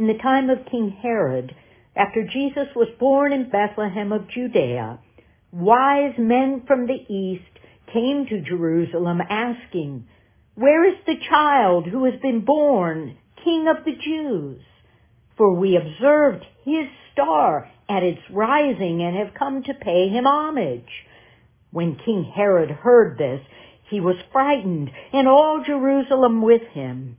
In the time of King Herod, after Jesus was born in Bethlehem of Judea, wise men from the east came to Jerusalem asking, Where is the child who has been born, King of the Jews? For we observed his star at its rising and have come to pay him homage. When King Herod heard this, he was frightened, and all Jerusalem with him.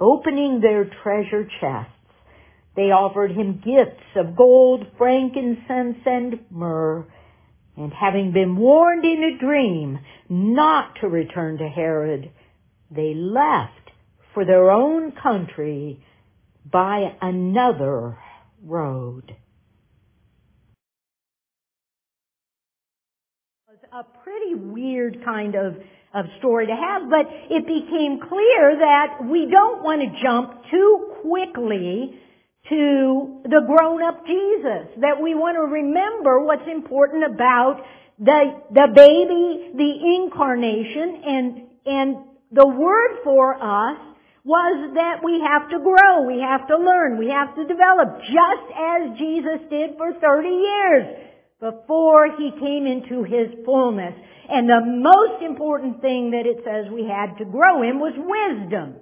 Opening their treasure chests, they offered him gifts of gold, frankincense, and myrrh. And having been warned in a dream not to return to Herod, they left for their own country by another road. a pretty weird kind of of story to have, but it became clear that we don't want to jump too quickly to the grown-up Jesus, that we want to remember what's important about the, the baby, the incarnation, and, and the word for us was that we have to grow, we have to learn, we have to develop, just as Jesus did for 30 years before he came into his fullness. And the most important thing that it says we had to grow in was wisdom.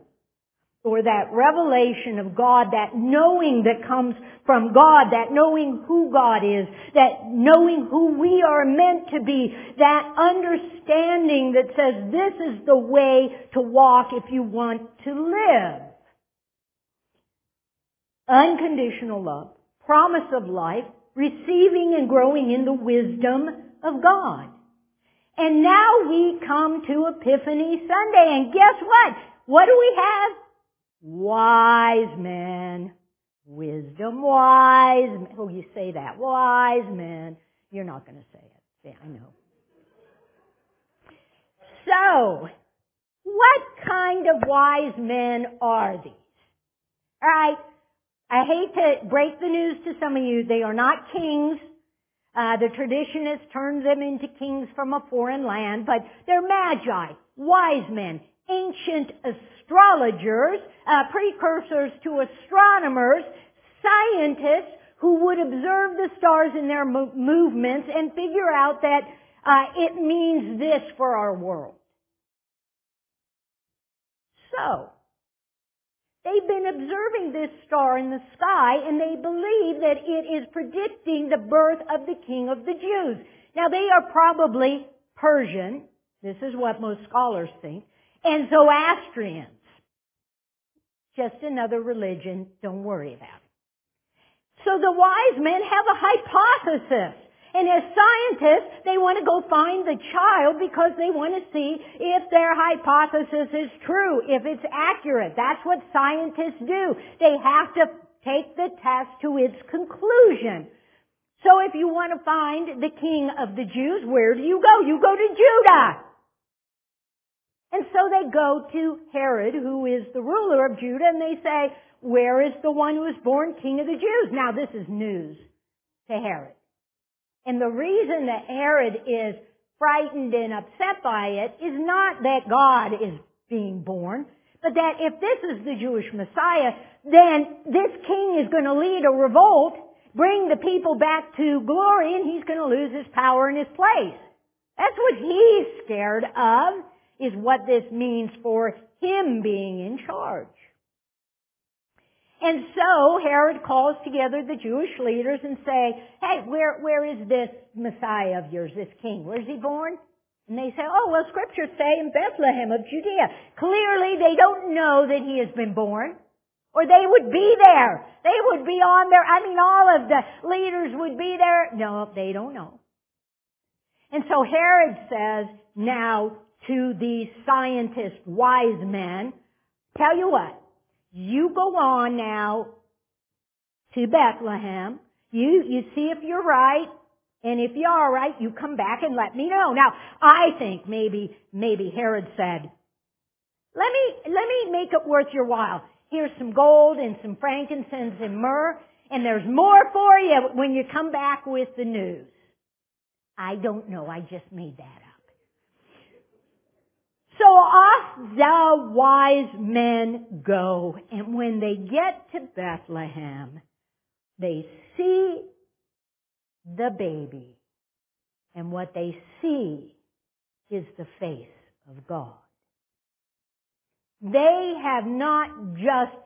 Or that revelation of God, that knowing that comes from God, that knowing who God is, that knowing who we are meant to be, that understanding that says this is the way to walk if you want to live. Unconditional love, promise of life, receiving and growing in the wisdom of God. And now we come to Epiphany Sunday, and guess what? What do we have? Wise men. Wisdom wise men. Oh, you say that. Wise men. You're not going to say it. Yeah, I know. So, what kind of wise men are these? Alright, I hate to break the news to some of you. They are not kings. Uh, the traditionist turned them into kings from a foreign land, but they're magi, wise men, ancient astrologers, uh, precursors to astronomers, scientists who would observe the stars in their mo- movements and figure out that uh, it means this for our world. So, They've been observing this star in the sky and they believe that it is predicting the birth of the king of the Jews. Now they are probably Persian. This is what most scholars think. And Zoroastrians. Just another religion. Don't worry about it. So the wise men have a hypothesis. And as scientists, they want to go find the child because they want to see if their hypothesis is true, if it's accurate. That's what scientists do. They have to take the test to its conclusion. So if you want to find the king of the Jews, where do you go? You go to Judah. And so they go to Herod, who is the ruler of Judah, and they say, where is the one who was born king of the Jews? Now this is news to Herod. And the reason that Herod is frightened and upset by it is not that God is being born, but that if this is the Jewish Messiah, then this king is going to lead a revolt, bring the people back to glory, and he's going to lose his power and his place. That's what he's scared of, is what this means for him being in charge. And so Herod calls together the Jewish leaders and say, hey, where, where is this Messiah of yours, this king? Where's he born? And they say, oh, well, scriptures say in Bethlehem of Judea. Clearly they don't know that he has been born. Or they would be there. They would be on there. I mean, all of the leaders would be there. No, they don't know. And so Herod says now to these scientist wise men, tell you what, you go on now to Bethlehem. You, you see if you're right. And if you're alright, you come back and let me know. Now, I think maybe, maybe Herod said, let me, let me make it worth your while. Here's some gold and some frankincense and myrrh, and there's more for you when you come back with the news. I don't know. I just made that up. So off the wise men go, and when they get to Bethlehem, they see the baby, and what they see is the face of God. They have not just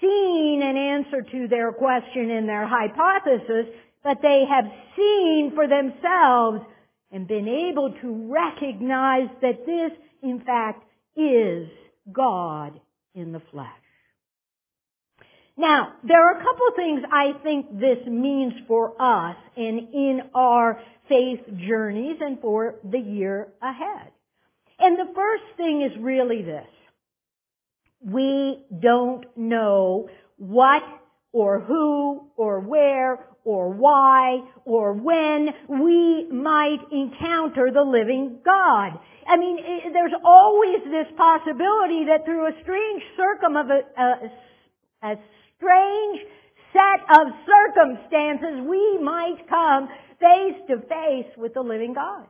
seen an answer to their question and their hypothesis, but they have seen for themselves and been able to recognize that this in fact, is God in the flesh. Now, there are a couple of things I think this means for us and in our faith journeys and for the year ahead. And the first thing is really this. We don't know what or who or where or why or when we might encounter the living God. I mean, there's always this possibility that through a strange circum of a, a, a strange set of circumstances, we might come face to face with the living God.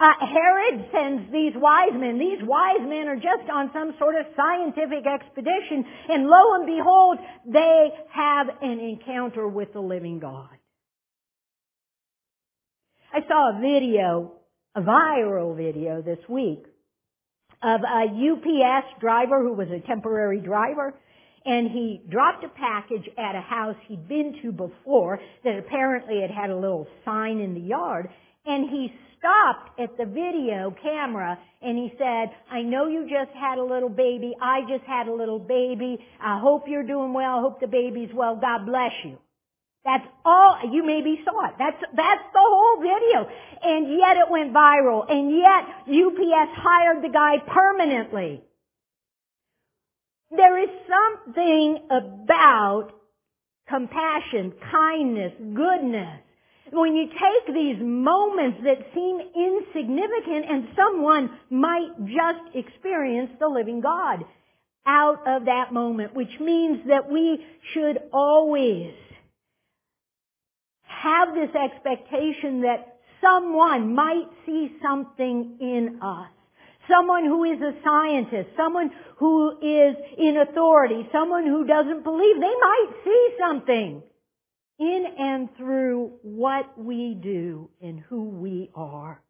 Uh, Herod sends these wise men. These wise men are just on some sort of scientific expedition, and lo and behold, they have an encounter with the living God. I saw a video a viral video this week of a UPS driver who was a temporary driver and he dropped a package at a house he'd been to before that apparently had had a little sign in the yard and he stopped at the video camera and he said, I know you just had a little baby. I just had a little baby. I hope you're doing well. I hope the baby's well. God bless you. That's all, you maybe saw it. That's, that's the whole video. And yet it went viral. And yet UPS hired the guy permanently. There is something about compassion, kindness, goodness. When you take these moments that seem insignificant and someone might just experience the living God out of that moment, which means that we should always have this expectation that someone might see something in us. Someone who is a scientist, someone who is in authority, someone who doesn't believe, they might see something in and through what we do and who we are.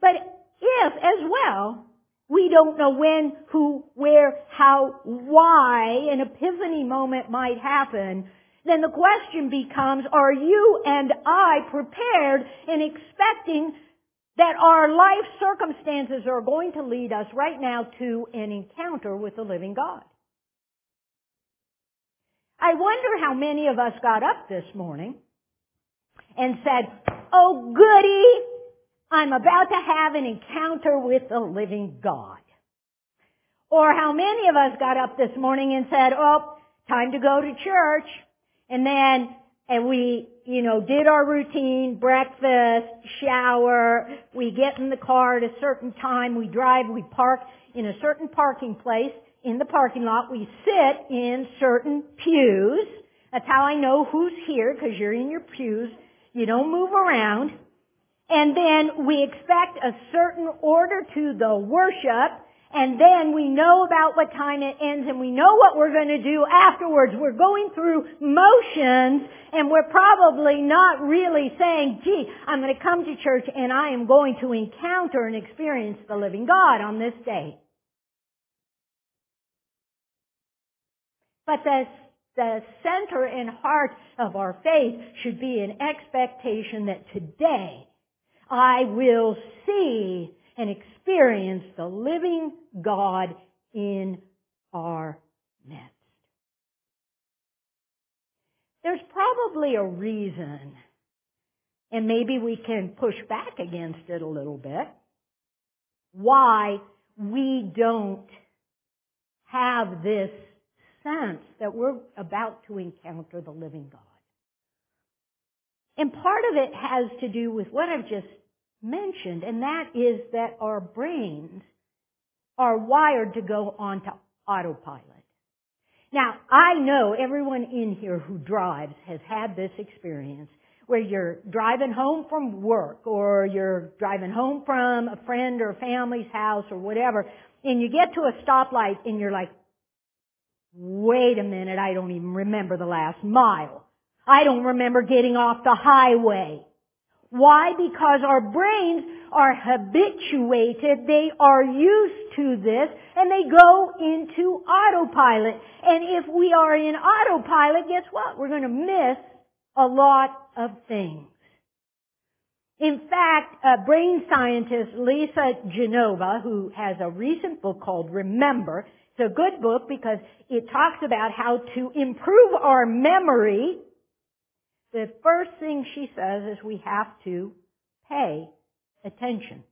But if, as well, we don't know when, who, where, how, why an epiphany moment might happen, then the question becomes, are you and I prepared and expecting that our life circumstances are going to lead us right now to an encounter with the living God? I wonder how many of us got up this morning and said, oh goody, I'm about to have an encounter with the living God. Or how many of us got up this morning and said, oh, time to go to church. And then, and we, you know, did our routine, breakfast, shower, we get in the car at a certain time, we drive, we park in a certain parking place in the parking lot, we sit in certain pews, That's how I know who's here because you're in your pews. You don't move around. And then we expect a certain order to the worship and then we know about what time it ends and we know what we're going to do afterwards. We're going through motions and we're probably not really saying, gee, I'm going to come to church and I am going to encounter and experience the living God on this day. But the, the center and heart of our faith should be an expectation that today I will see and experience the living God in our midst. There's probably a reason, and maybe we can push back against it a little bit, why we don't have this sense that we're about to encounter the living God. And part of it has to do with what I've just mentioned, and that is that our brains are wired to go onto autopilot. Now, I know everyone in here who drives has had this experience where you're driving home from work or you're driving home from a friend or family's house or whatever, and you get to a stoplight and you're like, wait a minute, I don't even remember the last mile. I don't remember getting off the highway. Why? Because our brains are habituated, they are used to this, and they go into autopilot. And if we are in autopilot, guess what? We're going to miss a lot of things. In fact, uh, brain scientist Lisa Genova, who has a recent book called Remember, it's a good book because it talks about how to improve our memory the first thing she says is we have to pay attention.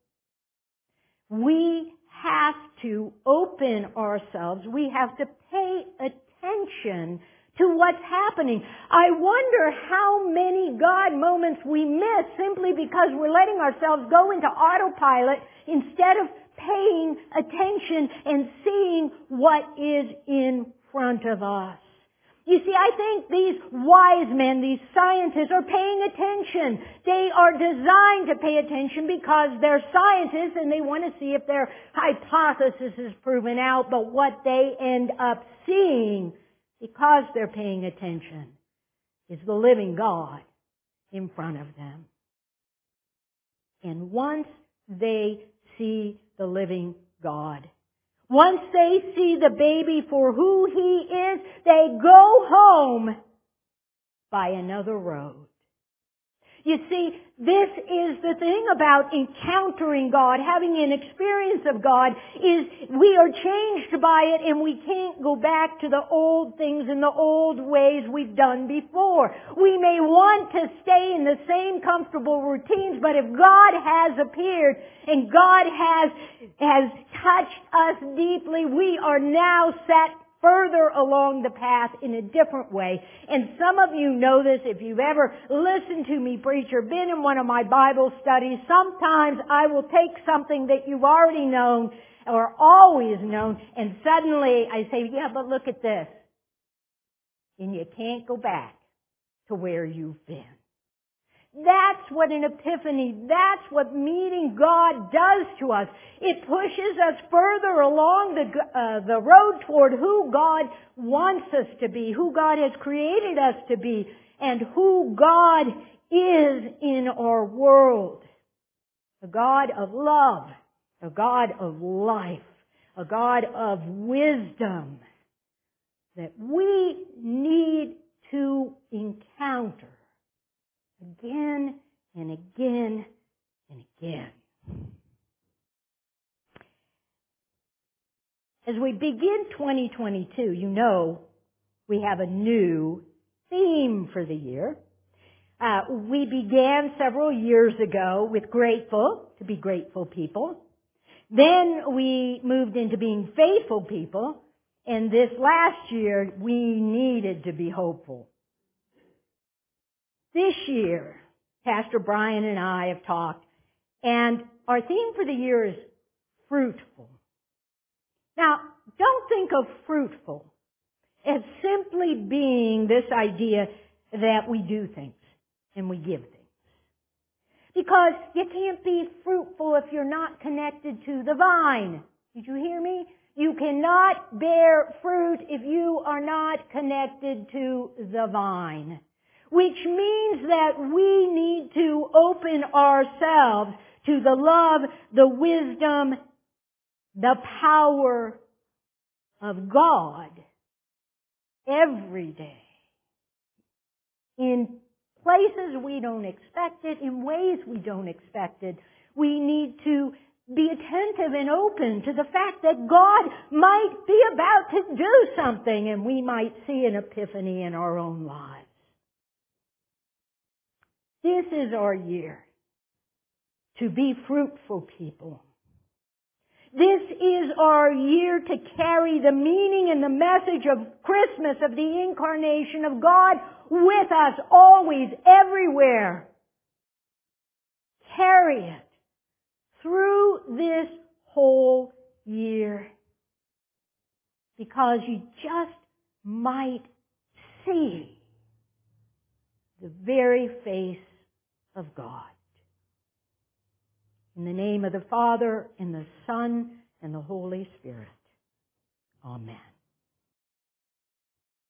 We have to open ourselves. We have to pay attention to what's happening. I wonder how many God moments we miss simply because we're letting ourselves go into autopilot instead of paying attention and seeing what is in front of us. You see, I think these wise men, these scientists are paying attention. They are designed to pay attention because they're scientists and they want to see if their hypothesis is proven out, but what they end up seeing because they're paying attention is the living God in front of them. And once they see the living God, once they see the baby for who he is, they go home by another road. You see, this is the thing about encountering God, having an experience of God, is we are changed by it and we can't go back to the old things and the old ways we've done before. We may want to stay in the same comfortable routines, but if God has appeared and God has, has touched us deeply, we are now set further along the path in a different way. And some of you know this if you've ever listened to me preach or been in one of my Bible studies. Sometimes I will take something that you've already known or always known and suddenly I say, yeah, but look at this. And you can't go back to where you've been. That's what an epiphany, that's what meeting God does to us. It pushes us further along the, uh, the road toward who God wants us to be, who God has created us to be, and who God is in our world. A God of love, a God of life, a God of wisdom that we need to encounter again and again and again. As we begin 2022, you know we have a new theme for the year. Uh, we began several years ago with grateful, to be grateful people. Then we moved into being faithful people. And this last year, we needed to be hopeful. This year, Pastor Brian and I have talked, and our theme for the year is fruitful. Now, don't think of fruitful as simply being this idea that we do things and we give things. Because you can't be fruitful if you're not connected to the vine. Did you hear me? You cannot bear fruit if you are not connected to the vine. Which means that we need to open ourselves to the love, the wisdom, the power of God every day. In places we don't expect it, in ways we don't expect it, we need to be attentive and open to the fact that God might be about to do something and we might see an epiphany in our own lives. This is our year to be fruitful people. This is our year to carry the meaning and the message of Christmas, of the incarnation of God with us always, everywhere. Carry it through this whole year because you just might see the very face of God. In the name of the Father, and the Son, and the Holy Spirit. Amen.